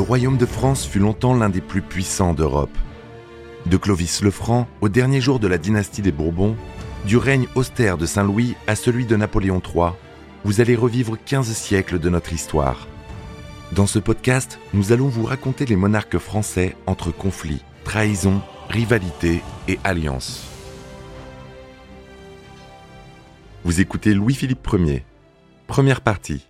Le royaume de France fut longtemps l'un des plus puissants d'Europe. De Clovis le Franc au dernier jour de la dynastie des Bourbons, du règne austère de Saint-Louis à celui de Napoléon III, vous allez revivre 15 siècles de notre histoire. Dans ce podcast, nous allons vous raconter les monarques français entre conflits, trahisons, rivalités et alliances. Vous écoutez Louis-Philippe Ier. Première partie.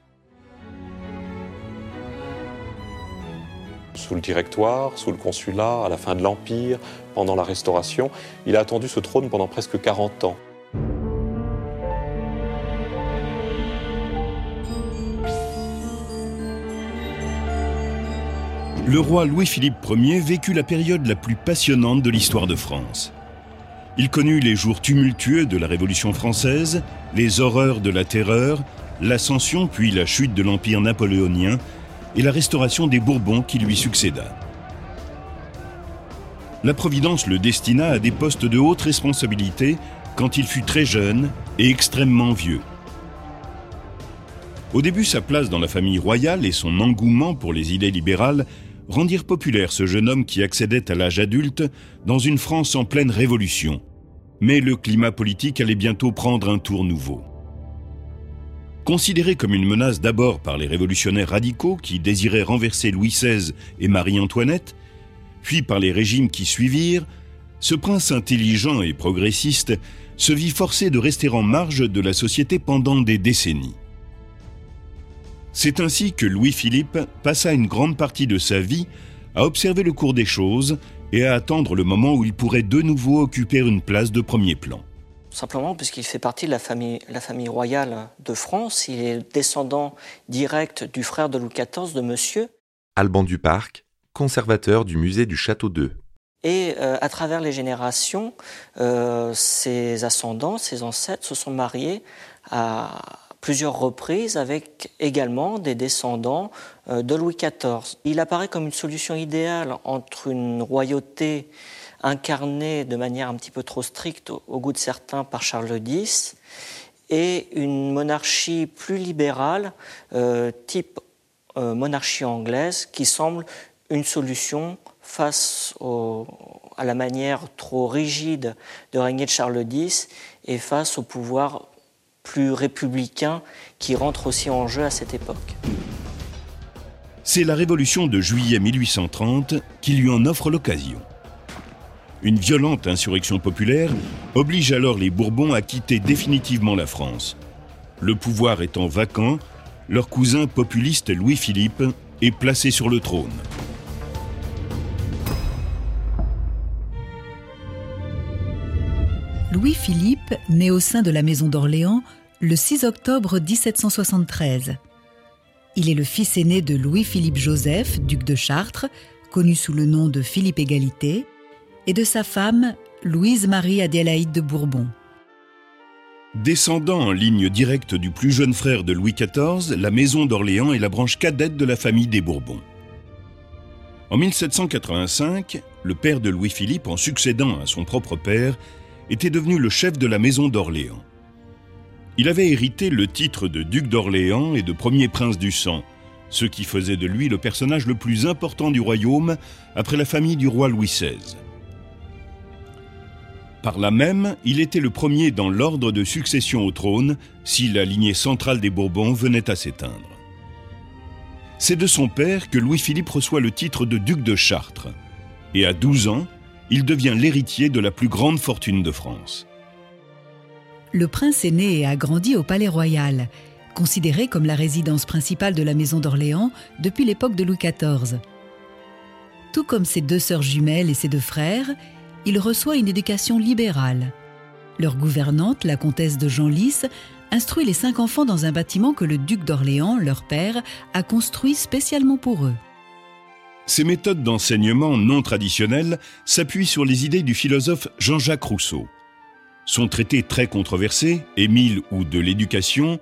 Sous le directoire, sous le consulat, à la fin de l'Empire, pendant la Restauration, il a attendu ce trône pendant presque 40 ans. Le roi Louis-Philippe Ier vécut la période la plus passionnante de l'histoire de France. Il connut les jours tumultueux de la Révolution française, les horreurs de la terreur, l'ascension puis la chute de l'Empire napoléonien et la restauration des Bourbons qui lui succéda. La Providence le destina à des postes de haute responsabilité quand il fut très jeune et extrêmement vieux. Au début, sa place dans la famille royale et son engouement pour les idées libérales rendirent populaire ce jeune homme qui accédait à l'âge adulte dans une France en pleine révolution. Mais le climat politique allait bientôt prendre un tour nouveau. Considéré comme une menace d'abord par les révolutionnaires radicaux qui désiraient renverser Louis XVI et Marie-Antoinette, puis par les régimes qui suivirent, ce prince intelligent et progressiste se vit forcé de rester en marge de la société pendant des décennies. C'est ainsi que Louis-Philippe passa une grande partie de sa vie à observer le cours des choses et à attendre le moment où il pourrait de nouveau occuper une place de premier plan. Simplement puisqu'il fait partie de la famille, la famille royale de France, il est descendant direct du frère de Louis XIV, de Monsieur. Alban Duparc, conservateur du musée du Château d'Eux. Et euh, à travers les générations, euh, ses ascendants, ses ancêtres se sont mariés à, plusieurs reprises avec également des descendants euh, de Louis XIV. Il apparaît comme une solution idéale entre une royauté incarnée de manière un petit peu trop stricte au goût de certains par Charles X et une monarchie plus libérale, euh, type euh, monarchie anglaise, qui semble une solution face à la manière trop rigide de régner de Charles X et face au pouvoir plus républicain qui rentre aussi en jeu à cette époque. C'est la révolution de juillet 1830 qui lui en offre l'occasion. Une violente insurrection populaire oblige alors les Bourbons à quitter définitivement la France. Le pouvoir étant vacant, leur cousin populiste Louis-Philippe est placé sur le trône. Louis-Philippe naît au sein de la maison d'Orléans le 6 octobre 1773. Il est le fils aîné de Louis-Philippe Joseph, duc de Chartres, connu sous le nom de Philippe Égalité, et de sa femme, Louise-Marie Adélaïde de Bourbon. Descendant en ligne directe du plus jeune frère de Louis XIV, la maison d'Orléans est la branche cadette de la famille des Bourbons. En 1785, le père de Louis-Philippe, en succédant à son propre père, était devenu le chef de la maison d'Orléans. Il avait hérité le titre de duc d'Orléans et de premier prince du sang, ce qui faisait de lui le personnage le plus important du royaume après la famille du roi Louis XVI. Par là même, il était le premier dans l'ordre de succession au trône si la lignée centrale des Bourbons venait à s'éteindre. C'est de son père que Louis-Philippe reçoit le titre de duc de Chartres, et à 12 ans, il devient l'héritier de la plus grande fortune de France. Le prince est né et a grandi au Palais Royal, considéré comme la résidence principale de la maison d'Orléans depuis l'époque de Louis XIV. Tout comme ses deux sœurs jumelles et ses deux frères, il reçoit une éducation libérale. Leur gouvernante, la comtesse de Genlis, instruit les cinq enfants dans un bâtiment que le duc d'Orléans, leur père, a construit spécialement pour eux. Ces méthodes d'enseignement non traditionnelles s'appuient sur les idées du philosophe Jean-Jacques Rousseau. Son traité très controversé, Émile ou de l'éducation,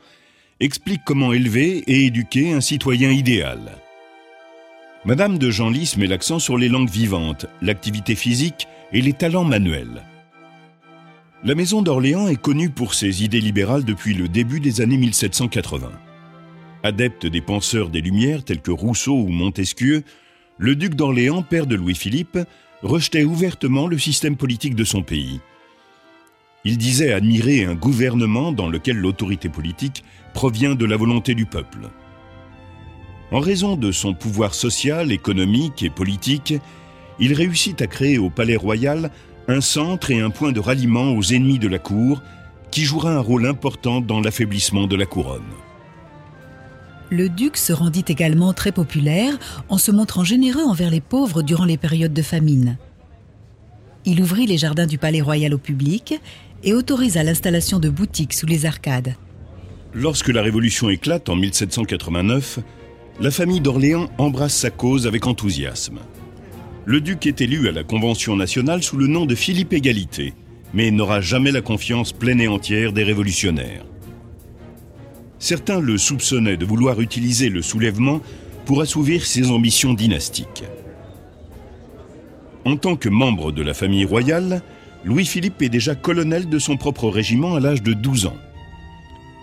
explique comment élever et éduquer un citoyen idéal. Madame de Genlis met l'accent sur les langues vivantes, l'activité physique et les talents manuels. La maison d'Orléans est connue pour ses idées libérales depuis le début des années 1780. Adepte des penseurs des Lumières tels que Rousseau ou Montesquieu, le duc d'Orléans, père de Louis-Philippe, rejetait ouvertement le système politique de son pays. Il disait admirer un gouvernement dans lequel l'autorité politique provient de la volonté du peuple. En raison de son pouvoir social, économique et politique, il réussit à créer au Palais Royal un centre et un point de ralliement aux ennemis de la cour qui jouera un rôle important dans l'affaiblissement de la couronne. Le duc se rendit également très populaire en se montrant généreux envers les pauvres durant les périodes de famine. Il ouvrit les jardins du Palais Royal au public et autorisa l'installation de boutiques sous les arcades. Lorsque la Révolution éclate en 1789, la famille d'Orléans embrasse sa cause avec enthousiasme. Le duc est élu à la Convention nationale sous le nom de Philippe Égalité, mais n'aura jamais la confiance pleine et entière des révolutionnaires. Certains le soupçonnaient de vouloir utiliser le soulèvement pour assouvir ses ambitions dynastiques. En tant que membre de la famille royale, Louis-Philippe est déjà colonel de son propre régiment à l'âge de 12 ans.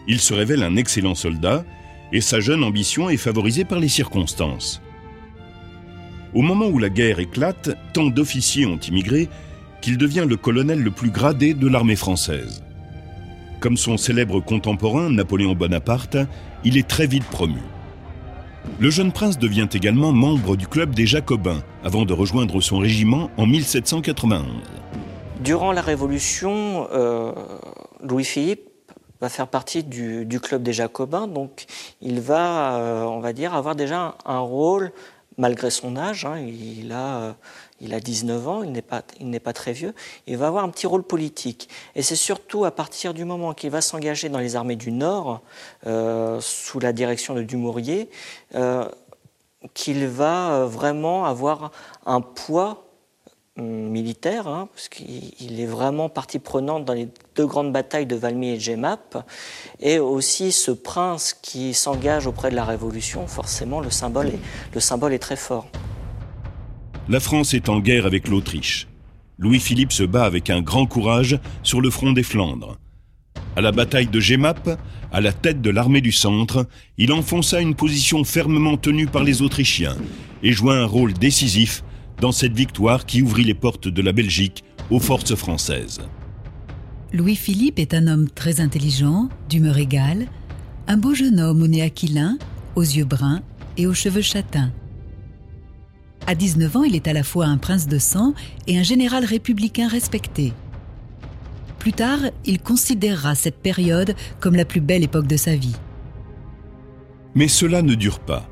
Il se révèle un excellent soldat et sa jeune ambition est favorisée par les circonstances. Au moment où la guerre éclate, tant d'officiers ont immigré qu'il devient le colonel le plus gradé de l'armée française. Comme son célèbre contemporain Napoléon Bonaparte, il est très vite promu. Le jeune prince devient également membre du club des Jacobins avant de rejoindre son régiment en 1791. Durant la Révolution, euh, Louis-Philippe va faire partie du, club des Jacobins, donc il va, euh, on va dire, avoir déjà un, rôle, malgré son âge, hein, il a euh, il a 19 ans, il n'est pas, pas très vieux, il va avoir un petit rôle politique. Et c'est surtout à partir du moment qu'il va s'engager dans les armées du Nord, euh, sous la direction de Dumouriez, qu'il va vraiment avoir un poids militaire, hein, parce qu'il est vraiment partie prenante dans les deux grandes batailles de Valmy et de Gemap, et aussi ce prince qui s'engage auprès de la Révolution, forcément le symbole le symbole est très fort la France est en guerre avec l'Autriche. Louis-Philippe se bat avec un grand courage sur le front des Flandres. À la bataille de Gemap, à la tête de l'armée du centre, il enfonça une position fermement tenue par les Autrichiens et joua un rôle décisif dans cette victoire qui ouvrit les portes de la Belgique aux forces françaises. Louis-Philippe est un homme très intelligent, d'humeur égale, un beau jeune homme au nez aquilin, aux yeux bruns et aux cheveux châtains. À 19 ans, il est à la fois un prince de sang et un général républicain respecté. Plus tard, il considérera cette période comme la plus belle époque de sa vie. Mais cela ne dure pas.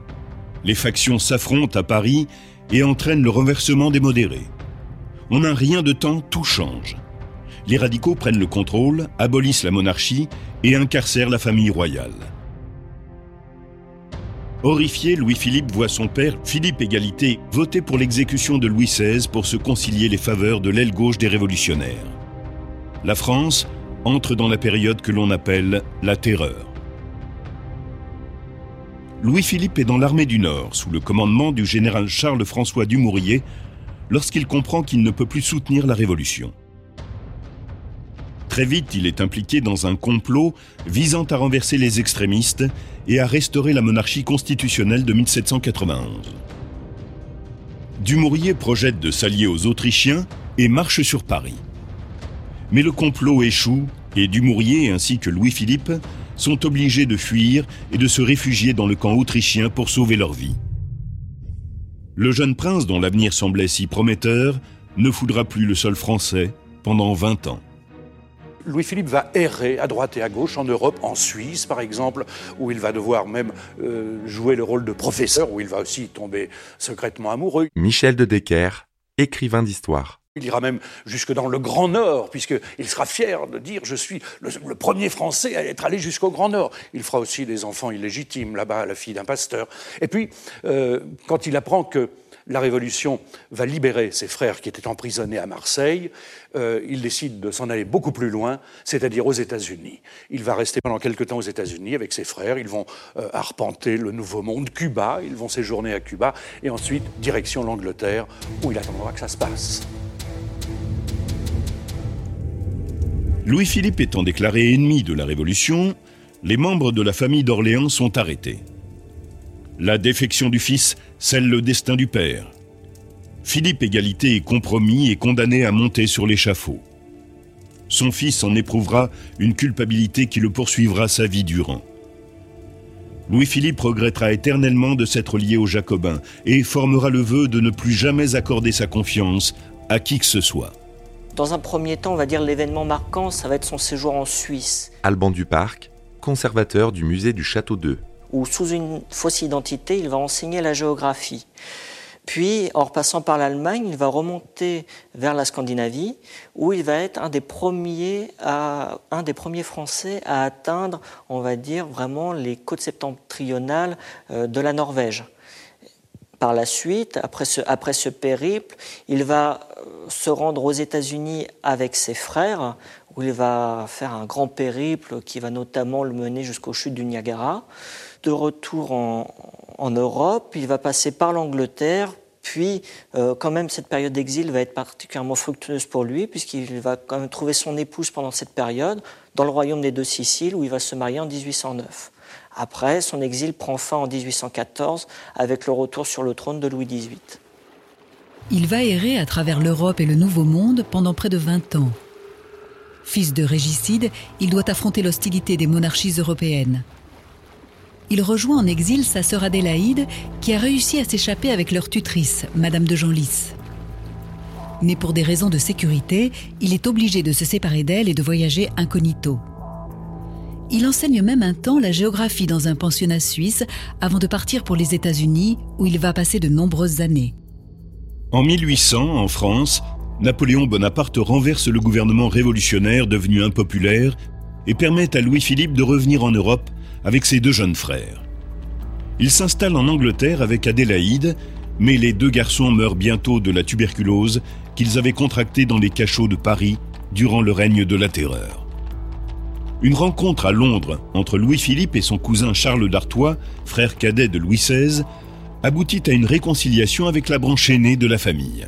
Les factions s'affrontent à Paris et entraînent le renversement des modérés. En un rien de temps, tout change. Les radicaux prennent le contrôle, abolissent la monarchie et incarcèrent la famille royale. Horrifié, Louis-Philippe voit son père, Philippe Égalité, voter pour l'exécution de Louis XVI pour se concilier les faveurs de l'aile gauche des révolutionnaires. La France entre dans la période que l'on appelle la Terreur. Louis-Philippe est dans l'armée du Nord, sous le commandement du général Charles-François Dumouriez, lorsqu'il comprend qu'il ne peut plus soutenir la Révolution. Très vite, il est impliqué dans un complot visant à renverser les extrémistes et à restaurer la monarchie constitutionnelle de 1791. Dumouriez projette de s'allier aux Autrichiens et marche sur Paris. Mais le complot échoue et Dumouriez ainsi que Louis-Philippe sont obligés de fuir et de se réfugier dans le camp autrichien pour sauver leur vie. Le jeune prince dont l'avenir semblait si prometteur ne foudra plus le sol français pendant 20 ans. Louis-Philippe va errer à droite et à gauche en Europe, en Suisse par exemple, où il va devoir même euh, jouer le rôle de professeur, où il va aussi tomber secrètement amoureux. Michel de Decker, écrivain d'histoire. Il ira même jusque dans le Grand Nord, puisqu'il sera fier de dire je suis le, premier Français à être allé jusqu'au Grand Nord. Il fera aussi des enfants illégitimes là-bas la fille d'un pasteur. Et puis, euh, quand il apprend que la Révolution va libérer ses frères qui étaient emprisonnés à Marseille. Euh, il décide de s'en aller beaucoup plus loin, c'est-à-dire aux États-Unis. Il va rester pendant quelque temps aux États-Unis avec ses frères. Ils vont euh, arpenter le Nouveau Monde, Cuba. Ils vont séjourner à Cuba et ensuite direction l'Angleterre où il attendra que ça se passe. Louis-Philippe étant déclaré ennemi de la Révolution, les membres de la famille d'Orléans sont arrêtés. La défection du fils scelle le destin du père. Philippe Égalité est compromis et condamné à monter sur l'échafaud. Son fils en éprouvera une culpabilité qui le poursuivra sa vie durant. Louis-Philippe regrettera éternellement de s'être lié aux Jacobins et formera le vœu de ne plus jamais accorder sa confiance à qui que ce soit. Dans un premier temps, on va dire l'événement marquant, ça va être son séjour en Suisse. Alban Duparc, conservateur du musée du Château d'Eux. Où sous une fausse identité, il va enseigner la géographie. Puis, en repassant par l'Allemagne, il va remonter vers la Scandinavie, où il va être un des premiers, un des premiers Français à atteindre, on va dire, vraiment les côtes septentrionales euh, de la Norvège. Par la suite, après ce, périple, il va euh, se rendre aux États-Unis avec ses frères, où il va faire un grand périple qui va notamment le mener jusqu'aux chutes du Niagara. De retour en, en Europe, il va passer par l'Angleterre, puis euh, quand même cette période d'exil va être particulièrement fructueuse pour lui, puisqu'il va quand même trouver son épouse pendant cette période dans le royaume des deux Siciles, où il va se marier en 1809. Après, son exil prend fin en 1814 avec le retour sur le trône de Louis XVIII. Il va errer à travers l'Europe et le Nouveau Monde pendant près de 20 ans. Fils de régicide, il doit affronter l'hostilité des monarchies européennes il rejoint en exil sa sœur Adélaïde, qui a réussi à s'échapper avec leur tutrice, Madame de Genlis. Mais pour des raisons de sécurité, il est obligé de se séparer d'elle et de voyager incognito. Il enseigne même un temps la géographie dans un pensionnat suisse avant de partir pour les États-Unis, où il va passer de nombreuses années. En 1800, en France, Napoléon Bonaparte renverse le gouvernement révolutionnaire devenu impopulaire et permet à Louis-Philippe de revenir en Europe avec ses deux jeunes frères. Il s'installe en Angleterre avec Adélaïde, mais les deux garçons meurent bientôt de la tuberculose qu'ils avaient contractée dans les cachots de Paris durant le règne de la terreur. Une rencontre à Londres entre Louis-Philippe et son cousin Charles d'Artois, frère cadet de Louis XVI, aboutit à une réconciliation avec la branche aînée de la famille.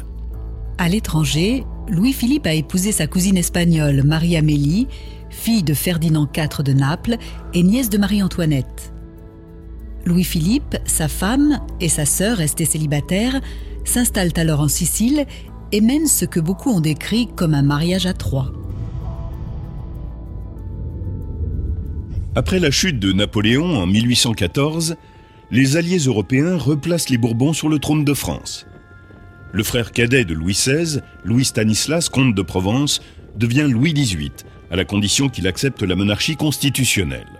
À l'étranger, Louis-Philippe a épousé sa cousine espagnole, Marie-Amélie, fille de Ferdinand IV de Naples et nièce de Marie-Antoinette. Louis-Philippe, sa femme et sa sœur restées célibataires s'installent alors en Sicile et mènent ce que beaucoup ont décrit comme un mariage à trois. Après la chute de Napoléon en 1814, les alliés européens replacent les Bourbons sur le trône de France. Le frère cadet de Louis XVI, Louis Stanislas, comte de Provence, devient Louis XVIII, à la condition qu'il accepte la monarchie constitutionnelle.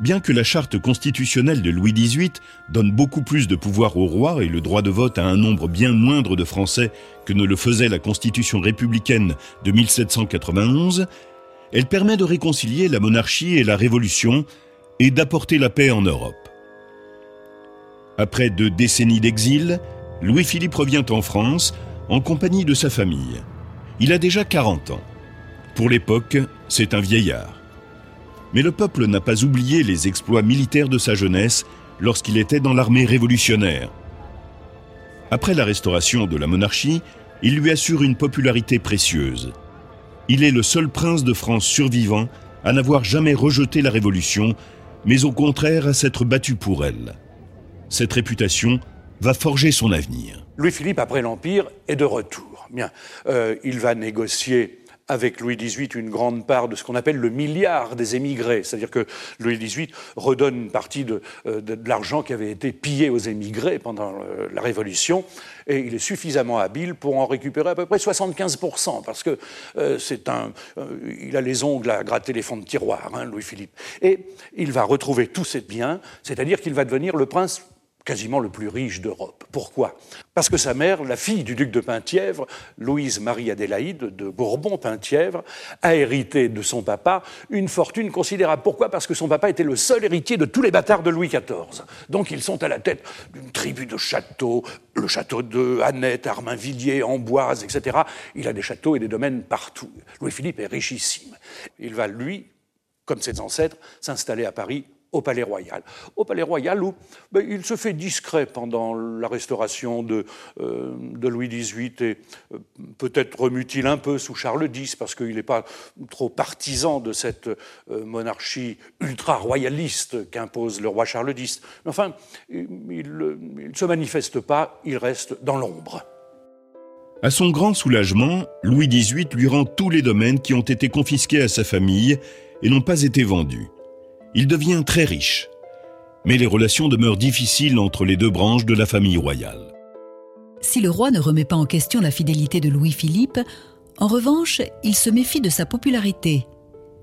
Bien que la charte constitutionnelle de Louis XVIII donne beaucoup plus de pouvoir au roi et le droit de vote à un nombre bien moindre de Français que ne le faisait la constitution républicaine de 1791, elle permet de réconcilier la monarchie et la révolution et d'apporter la paix en Europe. Après deux décennies d'exil, Louis-Philippe revient en France en compagnie de sa famille. Il a déjà 40 ans. Pour l'époque, c'est un vieillard. Mais le peuple n'a pas oublié les exploits militaires de sa jeunesse lorsqu'il était dans l'armée révolutionnaire. Après la restauration de la monarchie, il lui assure une popularité précieuse. Il est le seul prince de France survivant à n'avoir jamais rejeté la révolution, mais au contraire à s'être battu pour elle. Cette réputation va forger son avenir. Louis-Philippe, après l'Empire, est de retour. Bien, euh, il va négocier avec Louis XVIII une grande part de ce qu'on appelle le milliard des émigrés. C'est-à-dire que Louis XVIII redonne une partie de, euh, l'argent qui avait été pillé aux émigrés pendant euh, la Révolution, et il est suffisamment habile pour en récupérer à peu près 75%, parce que euh, c'est un, il a les ongles à gratter les fonds de tiroir, hein, Louis-Philippe. Et il va retrouver tous ses biens, c'est-à-dire qu'il va devenir le prince quasiment le plus riche d'Europe. Pourquoi? Parce que sa mère, la fille du duc de Penthièvre, Louise Marie Adélaïde de Bourbon-Penthièvre, a hérité de son papa une fortune considérable. Pourquoi? Parce que son papa était le seul héritier de tous les bâtards de Louis XIV. Donc ils sont à la tête d'une tribu de châteaux, le château de Annette, Armainvilliers, Amboise, etc. Il a des châteaux et des domaines partout. Louis-Philippe est richissime. Il va, lui, comme ses ancêtres, s'installer à Paris au Palais Royal. Au Palais Royal où ben, il se fait discret pendant la restauration de, euh, Louis XVIII et euh, peut-être remue-t-il un peu sous Charles X parce qu'il n'est pas trop partisan de cette euh, monarchie ultra-royaliste qu'impose le roi Charles X. Mais enfin, il ne se manifeste pas, il reste dans l'ombre. À son grand soulagement, Louis XVIII lui rend tous les domaines qui ont été confisqués à sa famille et n'ont pas été vendus. Il devient très riche. Mais les relations demeurent difficiles entre les deux branches de la famille royale. Si le roi ne remet pas en question la fidélité de Louis-Philippe, en revanche, il se méfie de sa popularité,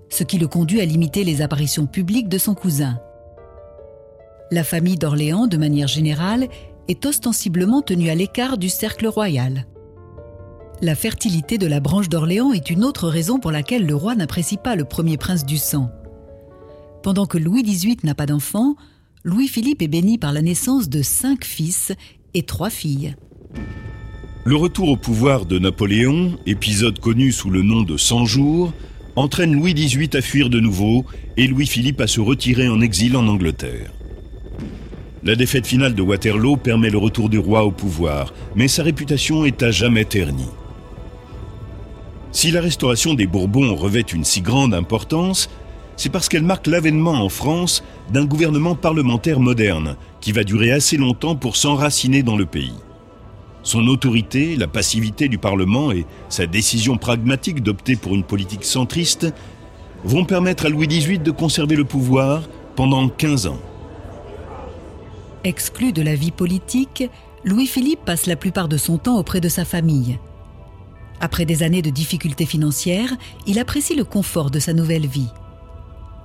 ce qui le conduit à limiter les apparitions publiques de son cousin. La famille d'Orléans, de manière générale, est ostensiblement tenue à l'écart du cercle royal. La fertilité de la branche d'Orléans est une autre raison pour laquelle le roi n'apprécie pas le premier prince du sang. Pendant que Louis XVIII n'a pas d'enfant, Louis-Philippe est béni par la naissance de cinq fils et trois filles. Le retour au pouvoir de Napoléon, épisode connu sous le nom de 100 jours, entraîne Louis XVIII à fuir de nouveau et Louis-Philippe à se retirer en exil en Angleterre. La défaite finale de Waterloo permet le retour du roi au pouvoir, mais sa réputation est à jamais ternie. Si la restauration des Bourbons revêt une si grande importance, c'est parce qu'elle marque l'avènement en France d'un gouvernement parlementaire moderne qui va durer assez longtemps pour s'enraciner dans le pays. Son autorité, la passivité du Parlement et sa décision pragmatique d'opter pour une politique centriste vont permettre à Louis XVIII de conserver le pouvoir pendant 15 ans. Exclu de la vie politique, Louis-Philippe passe la plupart de son temps auprès de sa famille. Après des années de difficultés financières, il apprécie le confort de sa nouvelle vie.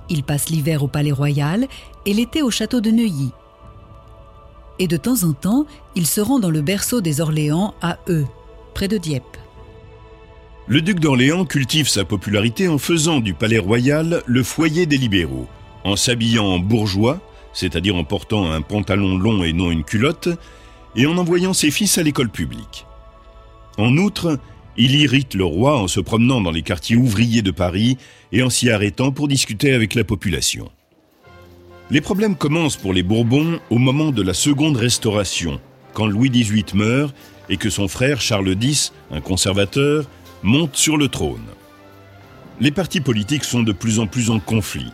Il passe l'hiver au Palais Royal et l'été au château de Neuilly. Et de temps en temps, il se rend dans le berceau des Orléans à Eux, près de Dieppe. Le duc d'Orléans cultive sa popularité en faisant du Palais Royal le foyer des libéraux, en s'habillant en bourgeois, c'est-à-dire en portant un pantalon long et non une culotte, et en envoyant ses fils à l'école publique. En outre, il irrite le roi en se promenant dans les quartiers ouvriers de Paris et en s'y arrêtant pour discuter avec la population. Les problèmes commencent pour les Bourbons au moment de la seconde restauration, quand Louis XVIII meurt et que son frère Charles X, un conservateur, monte sur le trône. Les partis politiques sont de plus en plus en conflit.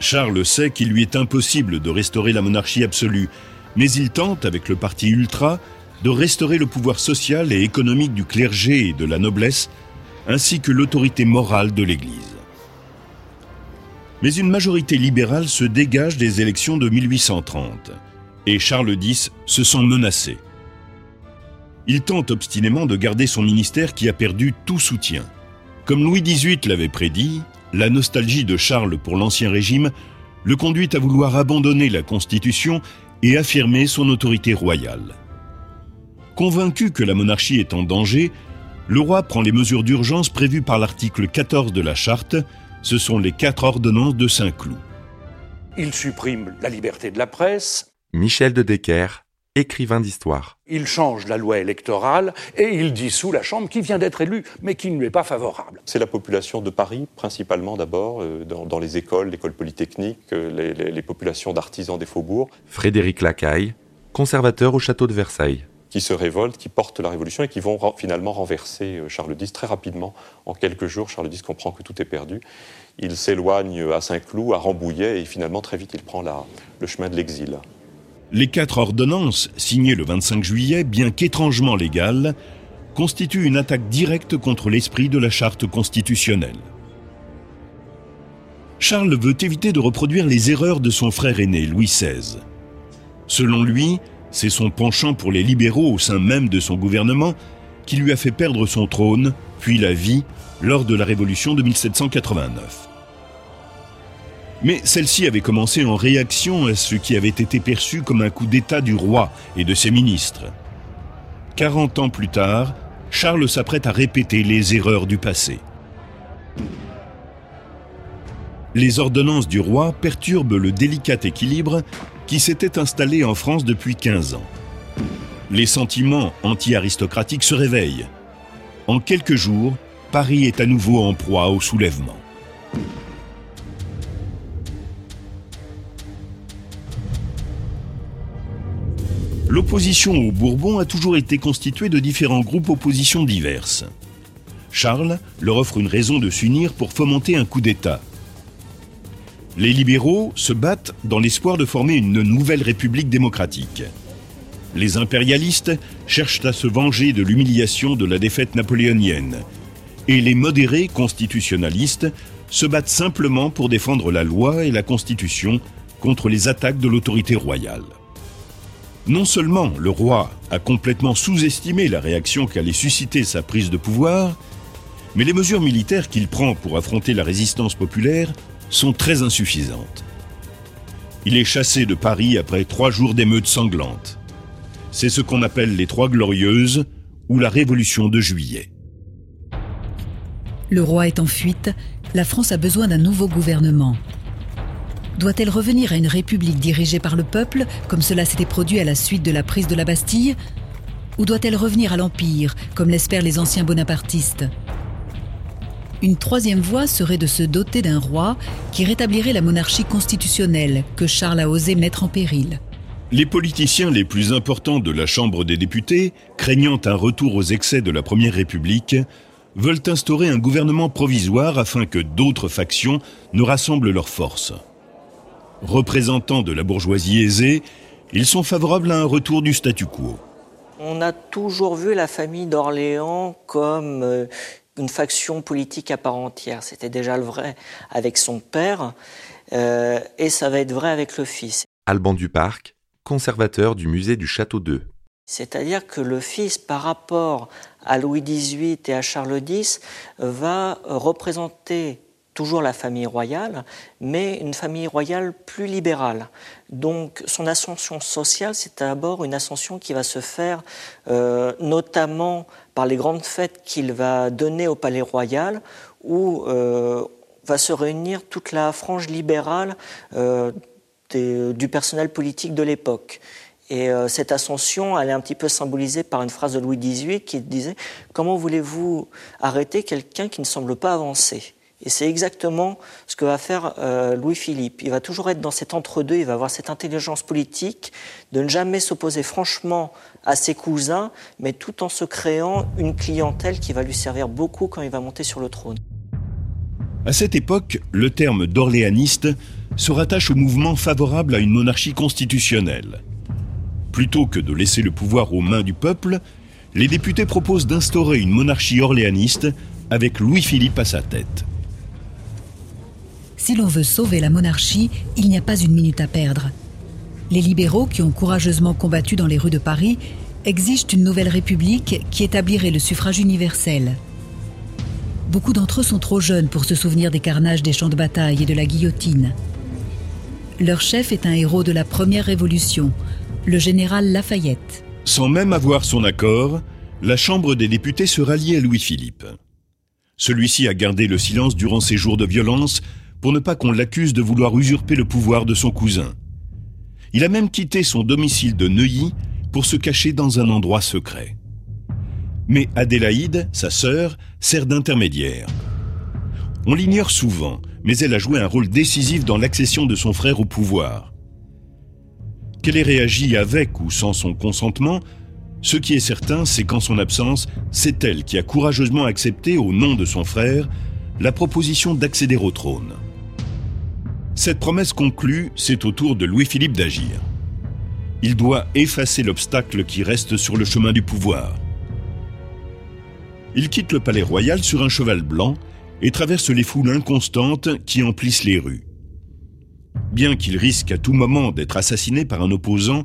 Charles sait qu'il lui est impossible de restaurer la monarchie absolue, mais il tente, avec le parti ultra, de restaurer le pouvoir social et économique du clergé et de la noblesse, ainsi que l'autorité morale de l'Église. Mais une majorité libérale se dégage des élections de 1830, et Charles X se sent menacé. Il tente obstinément de garder son ministère qui a perdu tout soutien. Comme Louis XVIII l'avait prédit, la nostalgie de Charles pour l'Ancien Régime le conduit à vouloir abandonner la Constitution et affirmer son autorité royale. Convaincu que la monarchie est en danger, le roi prend les mesures d'urgence prévues par l'article 14 de la charte, ce sont les quatre ordonnances de Saint-Cloud. Il supprime la liberté de la presse. Michel de Decker, écrivain d'histoire. Il change la loi électorale et il dissout la Chambre qui vient d'être élue, mais qui ne lui est pas favorable. C'est la population de Paris, principalement d'abord, euh, dans, les écoles, l'école polytechnique, euh, les, les populations d'artisans des faubourgs. Frédéric Lacaille, conservateur au château de Versailles qui se révoltent, qui portent la révolution et qui vont finalement renverser euh, Charles X très rapidement. En quelques jours, Charles X comprend que tout est perdu. Il s'éloigne à Saint-Cloud, à Rambouillet, et finalement, très vite, il prend la, le chemin de l'exil. Les quatre ordonnances, signées le 25 juillet, bien qu'étrangement légales, constituent une attaque directe contre l'esprit de la charte constitutionnelle. Charles veut éviter de reproduire les erreurs de son frère aîné, Louis XVI. Selon lui, c'est son penchant pour les libéraux au sein même de son gouvernement qui lui a fait perdre son trône, puis la vie, lors de la Révolution de 1789. Mais celle-ci avait commencé en réaction à ce qui avait été perçu comme un coup d'État du roi et de ses ministres. Quarante ans plus tard, Charles s'apprête à répéter les erreurs du passé. Les ordonnances du roi perturbent le délicat équilibre qui s'était installé en France depuis 15 ans. Les sentiments anti-aristocratiques se réveillent. En quelques jours, Paris est à nouveau en proie au soulèvement. L'opposition aux Bourbons a toujours été constituée de différents groupes oppositions diverses. Charles leur offre une raison de s'unir pour fomenter un coup d'État, les libéraux se battent dans l'espoir de former une nouvelle république démocratique. Les impérialistes cherchent à se venger de l'humiliation de la défaite napoléonienne. Et les modérés constitutionnalistes se battent simplement pour défendre la loi et la constitution contre les attaques de l'autorité royale. Non seulement le roi a complètement sous-estimé la réaction qu'allait susciter sa prise de pouvoir, mais les mesures militaires qu'il prend pour affronter la résistance populaire sont très insuffisantes. Il est chassé de Paris après trois jours d'émeutes sanglantes. C'est ce qu'on appelle les Trois Glorieuses ou la Révolution de juillet. Le roi est en fuite, la France a besoin d'un nouveau gouvernement. Doit-elle revenir à une république dirigée par le peuple, comme cela s'était produit à la suite de la prise de la Bastille? Ou doit-elle revenir à l'Empire, comme l'espèrent les anciens bonapartistes? Une troisième voie serait de se doter d'un roi qui rétablirait la monarchie constitutionnelle que Charles a osé mettre en péril. Les politiciens les plus importants de la Chambre des députés, craignant un retour aux excès de la Première République, veulent instaurer un gouvernement provisoire afin que d'autres factions ne rassemblent leurs forces. Représentants de la bourgeoisie aisée, ils sont favorables à un retour du statu quo. On a toujours vu la famille d'Orléans comme euh, une faction politique à part entière. C'était déjà le vrai avec son père, euh, et ça va être vrai avec le fils. Alban Duparc, conservateur du musée du Château d'Eu. C'est-à-dire que le fils, par rapport à Louis XVIII et à Charles X, va représenter toujours la famille royale, mais une famille royale plus libérale. Donc son ascension sociale, c'est d'abord une ascension qui va se faire euh, notamment par les grandes fêtes qu'il va donner au Palais Royal, où euh, va se réunir toute la frange libérale euh, du personnel politique de l'époque. Et cette ascension, elle est un petit peu symbolisée par une phrase de Louis XVIII qui disait Comment voulez-vous arrêter quelqu'un qui ne semble pas avancer? Et c'est exactement ce que va faire euh, Louis-Philippe. Il va toujours être dans cet entre-deux, il va avoir cette intelligence politique de ne jamais s'opposer franchement à ses cousins, mais tout en se créant une clientèle qui va lui servir beaucoup quand il va monter sur le trône. À cette époque, le terme d'orléaniste se rattache au mouvement favorable à une monarchie constitutionnelle. Plutôt que de laisser le pouvoir aux mains du peuple, les députés proposent d'instaurer une monarchie orléaniste avec Louis-Philippe à sa tête. Si l'on veut sauver la monarchie, il n'y a pas une minute à perdre. Les libéraux, qui ont courageusement combattu dans les rues de Paris, exigent une nouvelle république qui établirait le suffrage universel. Beaucoup d'entre eux sont trop jeunes pour se souvenir des carnages des champs de bataille et de la guillotine. Leur chef est un héros de la première révolution, le général Lafayette. Sans même avoir son accord, la Chambre des députés se rallie à Louis-Philippe. Celui-ci a gardé le silence durant ses jours de violence pour ne pas qu'on l'accuse de vouloir usurper le pouvoir de son cousin. Il a même quitté son domicile de Neuilly pour se cacher dans un endroit secret. Mais Adélaïde, sa sœur, sert d'intermédiaire. On l'ignore souvent, mais elle a joué un rôle décisif dans l'accession de son frère au pouvoir. Qu'elle ait réagi avec ou sans son consentement, ce qui est certain, c'est qu'en son absence, c'est elle qui a courageusement accepté, au nom de son frère, la proposition d'accéder au trône. Cette promesse conclue, c'est au tour de Louis-Philippe d'agir. Il doit effacer l'obstacle qui reste sur le chemin du pouvoir. Il quitte le palais royal sur un cheval blanc et traverse les foules inconstantes qui emplissent les rues. Bien qu'il risque à tout moment d'être assassiné par un opposant,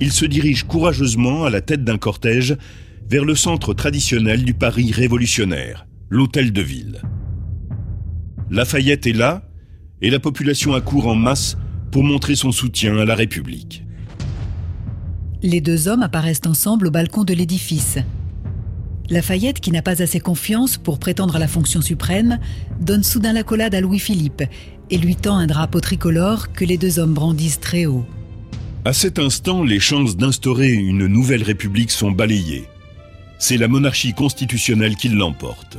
il se dirige courageusement à la tête d'un cortège vers le centre traditionnel du Paris révolutionnaire, l'Hôtel de Ville. Lafayette est là, et la population accourt en masse pour montrer son soutien à la République. Les deux hommes apparaissent ensemble au balcon de l'édifice. Lafayette, qui n'a pas assez confiance pour prétendre à la fonction suprême, donne soudain l'accolade à Louis-Philippe et lui tend un drapeau tricolore que les deux hommes brandissent très haut. À cet instant, les chances d'instaurer une nouvelle république sont balayées. C'est la monarchie constitutionnelle qui l'emporte.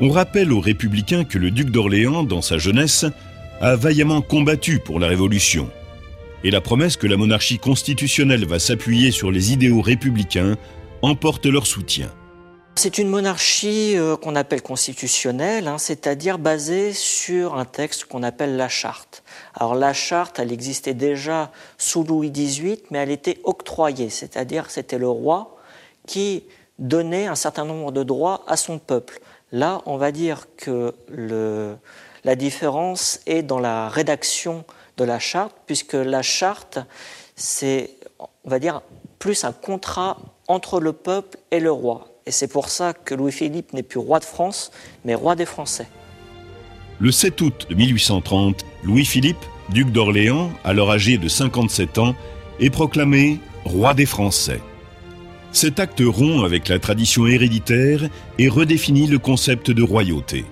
On rappelle aux républicains que le duc d'Orléans, dans sa jeunesse, a vaillamment combattu pour la Révolution. et la promesse que la monarchie constitutionnelle va s'appuyer sur les idéaux républicains emportent leur soutien. C'est une monarchie euh, qu'on appelle constitutionnelle, hein, c'est-à-dire basée sur un texte qu'on appelle la charte. Alors la charte, elle existait déjà sous Louis XVIII, mais elle était octroyée, c'est-à-dire c'était le roi qui donnait un certain nombre de droits à son peuple. Là, on va dire que la différence est dans la rédaction de la charte, puisque la charte, c'est, va dire, plus un contrat entre le peuple et le roi. Et c'est pour ça que Louis-Philippe n'est plus roi de France, mais roi des Français. Le 7 août 1830, Louis-Philippe, duc d'Orléans, alors âgé de 57 ans, est proclamé roi des Français. Cet acte rompt avec la tradition héréditaire et redéfinit le concept de royauté.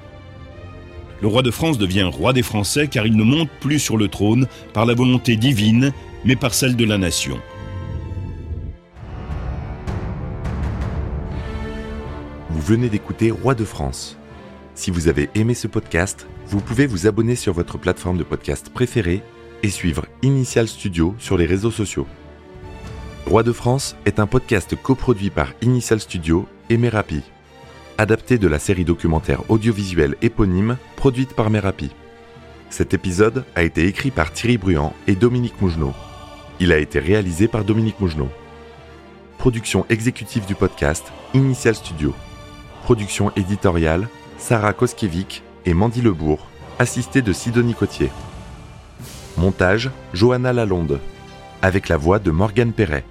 Le roi de France devient roi des Français car il ne monte plus sur le trône par la volonté divine, mais par celle de la nation. Vous venez d'écouter Roi de France. Si vous avez aimé ce podcast, vous pouvez vous abonner sur votre plateforme de podcast préférée et suivre Initial Studio sur les réseaux sociaux. Roi de France est un podcast coproduit par Initial Studio et Merapi, adapté de la série documentaire audiovisuelle éponyme produite par Merapi. Cet épisode a été écrit par Thierry Bruand et Dominique Mougenot. Il a été réalisé par Dominique Mougenot. Production exécutive du podcast Initial Studio. Production éditoriale Sarah Koskiewicz et Mandy Lebourg, assistée de Sidonie Cotier. Montage Johanna Lalonde, avec la voix de Morgane Perret.